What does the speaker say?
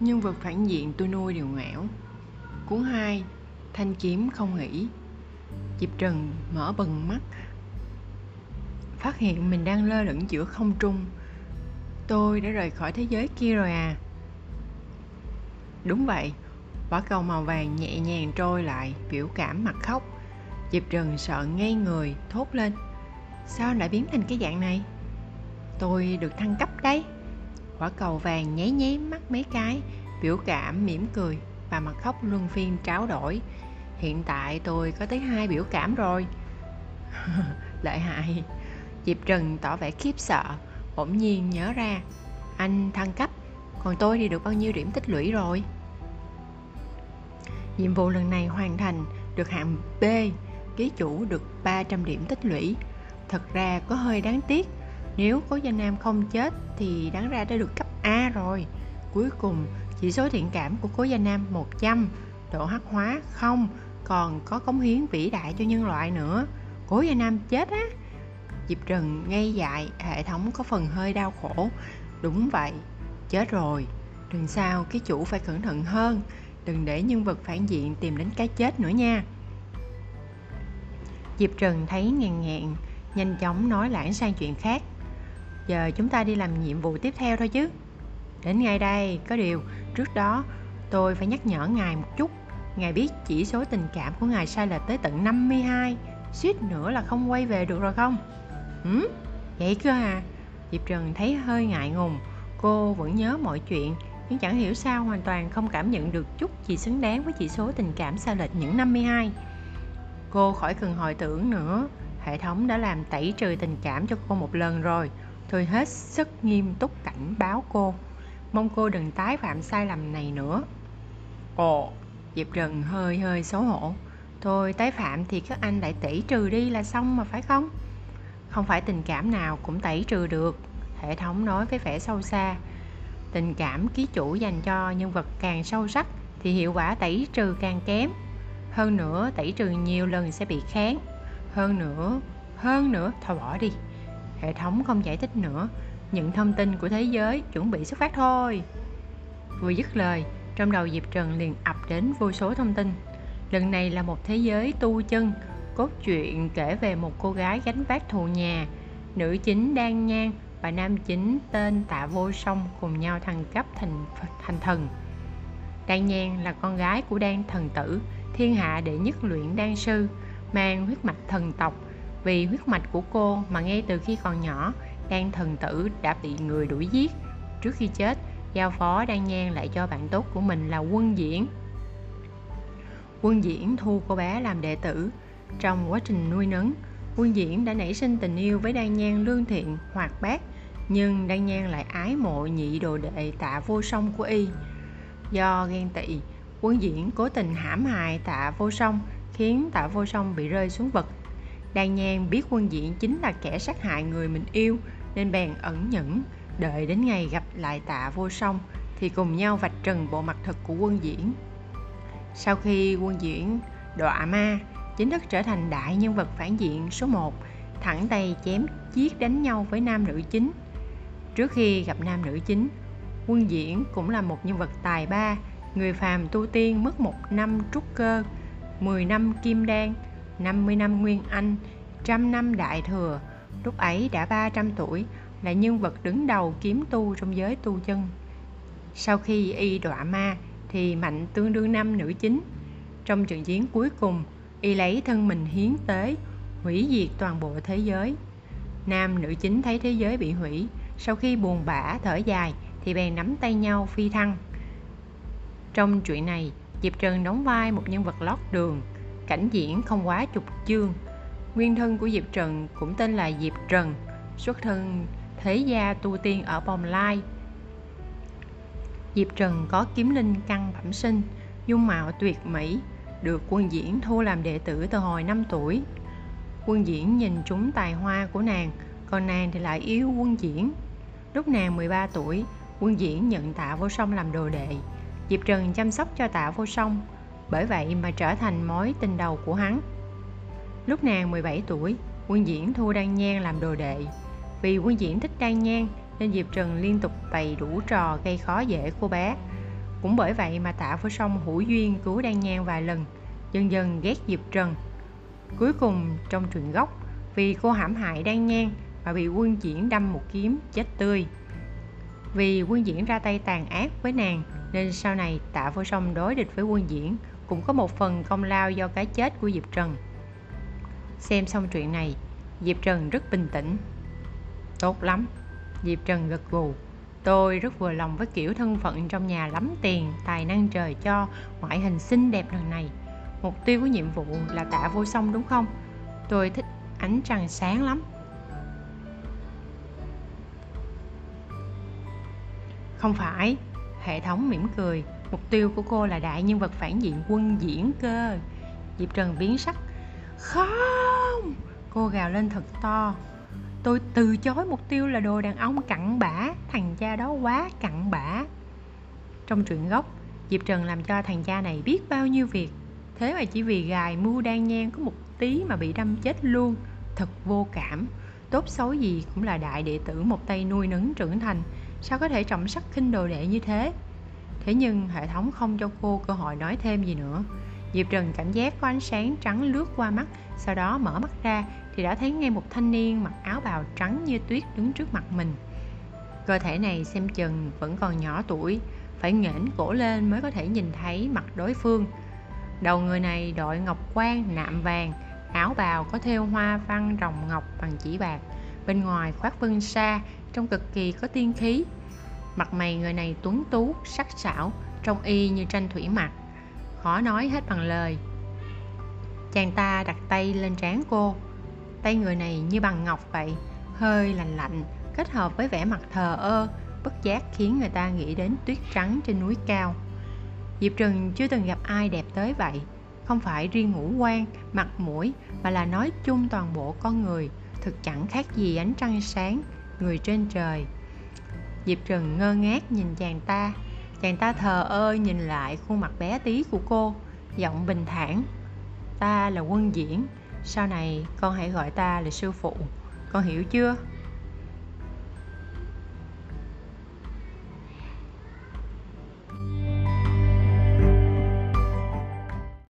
Nhân vật phản diện tôi nuôi đều ngẽo Cuốn 2 Thanh kiếm không nghỉ. Diệp Trần mở bừng mắt. Phát hiện mình đang lơ lửng giữa không trung. Tôi đã rời khỏi thế giới kia rồi à? Đúng vậy, Quả cầu màu vàng nhẹ nhàng trôi lại, Biểu cảm mặt khóc. Diệp Trần sợ ngây người, Thốt lên. Sao lại biến thành cái dạng này? Tôi được thăng cấp đấy. Quả cầu vàng nháy nháy mắt mấy cái, Biểu cảm mỉm cười Và mặt khóc luân phiên tráo đổi. Hiện tại tôi có tới hai biểu cảm rồi. Lợi hại. Diệp Trần tỏ vẻ khiếp sợ, Bỗng nhiên nhớ ra, Anh thăng cấp, Còn tôi thì được bao nhiêu điểm tích lũy rồi? Nhiệm vụ lần này hoàn thành Được hạng B, Ký chủ được 300 điểm tích lũy. Thật ra có hơi đáng tiếc nếu cố gia nam không chết Thì đáng ra đã được cấp A rồi. Cuối cùng, chỉ số thiện cảm của cố gia nam 100 Độ hắc hóa không, Còn có cống hiến vĩ đại cho nhân loại nữa. Cố gia nam chết á. Diệp Trần ngay dại, Hệ thống có phần hơi đau khổ. Đúng vậy, Chết rồi. Đừng sao cái chủ phải cẩn thận hơn. Đừng để nhân vật phản diện tìm đến cái chết nữa nha. Diệp Trần thấy ngàn ngạn Nhanh chóng nói lãng sang chuyện khác. Giờ chúng ta đi làm nhiệm vụ tiếp theo thôi chứ Đến ngay đây, có điều Trước đó tôi phải nhắc nhở ngài một chút Ngài biết chỉ số tình cảm của ngài sai lệch tới tận 52 Suýt nữa là không quay về được rồi không? Hử? Vậy cơ à? Diệp Trần thấy hơi ngại ngùng Cô vẫn nhớ mọi chuyện Nhưng chẳng hiểu sao hoàn toàn không cảm nhận được chút gì xứng đáng với chỉ số tình cảm sai lệch những 52 Cô khỏi cần hồi tưởng nữa Hệ thống đã làm tẩy trừ tình cảm cho cô một lần rồi Tôi hết sức nghiêm túc cảnh báo cô. Mong cô đừng tái phạm sai lầm này nữa. Ồ, Diệp Trần hơi hơi xấu hổ. Tôi tái phạm thì các anh lại tẩy trừ đi là xong mà phải không? Không phải tình cảm nào cũng tẩy trừ được. Hệ thống nói với vẻ sâu xa. Tình cảm ký chủ dành cho nhân vật càng sâu sắc Thì hiệu quả tẩy trừ càng kém. Hơn nữa tẩy trừ nhiều lần sẽ bị kháng. Hơn nữa, hơn nữa, thôi bỏ đi. Hệ thống không giải thích nữa Những thông tin của thế giới chuẩn bị xuất phát thôi Vừa dứt lời Trong đầu Diệp Trần liền ập đến vô số thông tin Lần này là một thế giới tu chân Cốt truyện kể về một cô gái gánh vác thù nhà Nữ chính Đan nhan và nam chính tên Tạ Vô Song cùng nhau thăng cấp thành thành thần. Đan Nhan là con gái của Đan thần tử, thiên hạ đệ nhất luyện đan sư, mang huyết mạch thần tộc. Vì huyết mạch của cô mà ngay từ khi còn nhỏ, Đan thần tử đã bị người đuổi giết. Trước khi chết, giao phó Đan Nhan lại cho bạn tốt của mình là Quân Diễn. Quân Diễn thu cô bé làm đệ tử. Trong quá trình nuôi nấng, Quân Diễn đã nảy sinh tình yêu với Đan Nhan lương thiện, hoạt bát, nhưng Đan Nhan lại ái mộ nhị đồ đệ tạ vô song của y. Do ghen tị, Quân Diễn cố tình hãm hại tạ vô song, khiến tạ vô song bị rơi xuống vực. Đan Nhan biết Quân diện chính là kẻ sát hại người mình yêu, nên bèn ẩn nhẫn, đợi đến ngày gặp lại tạ vô song thì cùng nhau vạch trần bộ mặt thật của Quân Diễn. Sau khi Quân Diễn đọa ma, chính thức trở thành đại nhân vật phản diện số 1, thẳng tay chém giết đánh nhau với nam nữ chính. Trước khi gặp nam nữ chính, Quân Diễn cũng là một nhân vật tài ba, người phàm tu tiên mất một năm trúc cơ, 10 năm kim đan, 50 năm nguyên anh, trăm năm đại thừa, lúc ấy đã 300 tuổi, là nhân vật đứng đầu kiếm tu trong giới tu chân. Sau khi y đọa ma thì mạnh tương đương năm nữ chính. Trong trận chiến cuối cùng, y lấy thân mình hiến tế, hủy diệt toàn bộ thế giới. Nam nữ chính thấy thế giới bị hủy, sau khi buồn bã thở dài thì bèn nắm tay nhau phi thăng. Trong chuyện này, Diệp Trần đóng vai một nhân vật lót đường, cảnh diễn không quá chục chương. Nguyên thân của Diệp Trần cũng tên là Diệp Trần, xuất thân thế gia tu tiên ở Bồng Lai. Diệp Trần có kiếm linh căn bẩm sinh, dung mạo tuyệt mỹ, được quân diễn thu làm đệ tử từ hồi 5 tuổi. Quân diễn nhìn trúng tài hoa của nàng, còn nàng thì lại yêu quân diễn. Lúc nàng 13 tuổi, quân diễn nhận tạ vô song làm đồ đệ. Diệp Trần chăm sóc cho tạ vô song, bởi vậy mà trở thành mối tình đầu của hắn. Lúc nàng 17 tuổi, quân diễn thu Đan nhan làm đồ đệ. Vì quân diễn thích đan Nhan, nên Diệp Trần liên tục bày đủ trò gây khó dễ cô bé. Cũng bởi vậy mà Tạ Phổ Sông hữu duyên cứu đan Nhan vài lần, dần dần ghét Diệp Trần. Cuối cùng trong truyện gốc, vì cô hãm hại đan Nhan mà bị quân diễn đâm một kiếm chết tươi. Vì quân diễn ra tay tàn ác với nàng nên sau này Tạ Phổ Sông đối địch với quân diễn cũng có một phần công lao do cái chết của Diệp Trần. Xem xong chuyện này, Diệp Trần rất bình tĩnh. Tốt lắm, Diệp Trần gật gù. Tôi rất vừa lòng với kiểu thân phận trong nhà lắm tiền, tài năng trời cho, ngoại hình xinh đẹp lần này. Mục tiêu của nhiệm vụ là tạ vô song đúng không? Tôi thích ánh trăng sáng lắm. Không phải, hệ thống mỉm cười, mục tiêu của cô là đại nhân vật phản diện quân diễn cơ. Diệp Trần biến sắc. Không! Cô gào lên thật to. Tôi từ chối mục tiêu là đồ đàn ông cặn bã, thằng cha đó quá cặn bã. Trong truyện gốc, Diệp Trần làm cho thằng cha này biết bao nhiêu việc. Thế mà chỉ vì gài mưu đan nhang có một tí mà bị đâm chết luôn. Thật vô cảm. Tốt xấu gì cũng là đại đệ tử một tay nuôi nấng trưởng thành. Sao có thể trọng sắc khinh đồ đệ như thế? Thế nhưng hệ thống không cho cô cơ hội nói thêm gì nữa. Diệp Trần cảm giác có ánh sáng trắng lướt qua mắt, sau đó mở mắt ra thì đã thấy ngay một thanh niên mặc áo bào trắng như tuyết đứng trước mặt mình. Cơ thể này xem chừng vẫn còn nhỏ tuổi, phải nghển cổ lên mới có thể nhìn thấy mặt đối phương. Đầu người này đội ngọc quan nạm vàng, áo bào có thêu hoa văn rồng ngọc bằng chỉ bạc, bên ngoài khoác vân sa, trông cực kỳ có tiên khí. Mặt mày người này tuấn tú, sắc sảo, trông y như tranh thủy mặc, khó nói hết bằng lời. Chàng ta đặt tay lên trán cô, tay người này như bằng ngọc vậy, hơi lạnh lạnh, kết hợp với vẻ mặt thờ ơ, bất giác khiến người ta nghĩ đến tuyết trắng trên núi cao. Diệp Trừng chưa từng gặp ai đẹp tới vậy, không phải riêng ngũ quan, mặt mũi mà là nói chung toàn bộ con người, thực chẳng khác gì ánh trăng sáng, người trên trời. Diệp Trần ngơ ngác nhìn chàng ta, chàng ta thờ ơ nhìn lại khuôn mặt bé tí của cô, giọng bình thản. Ta là quân diễn, sau này con hãy gọi ta là sư phụ, con hiểu chưa?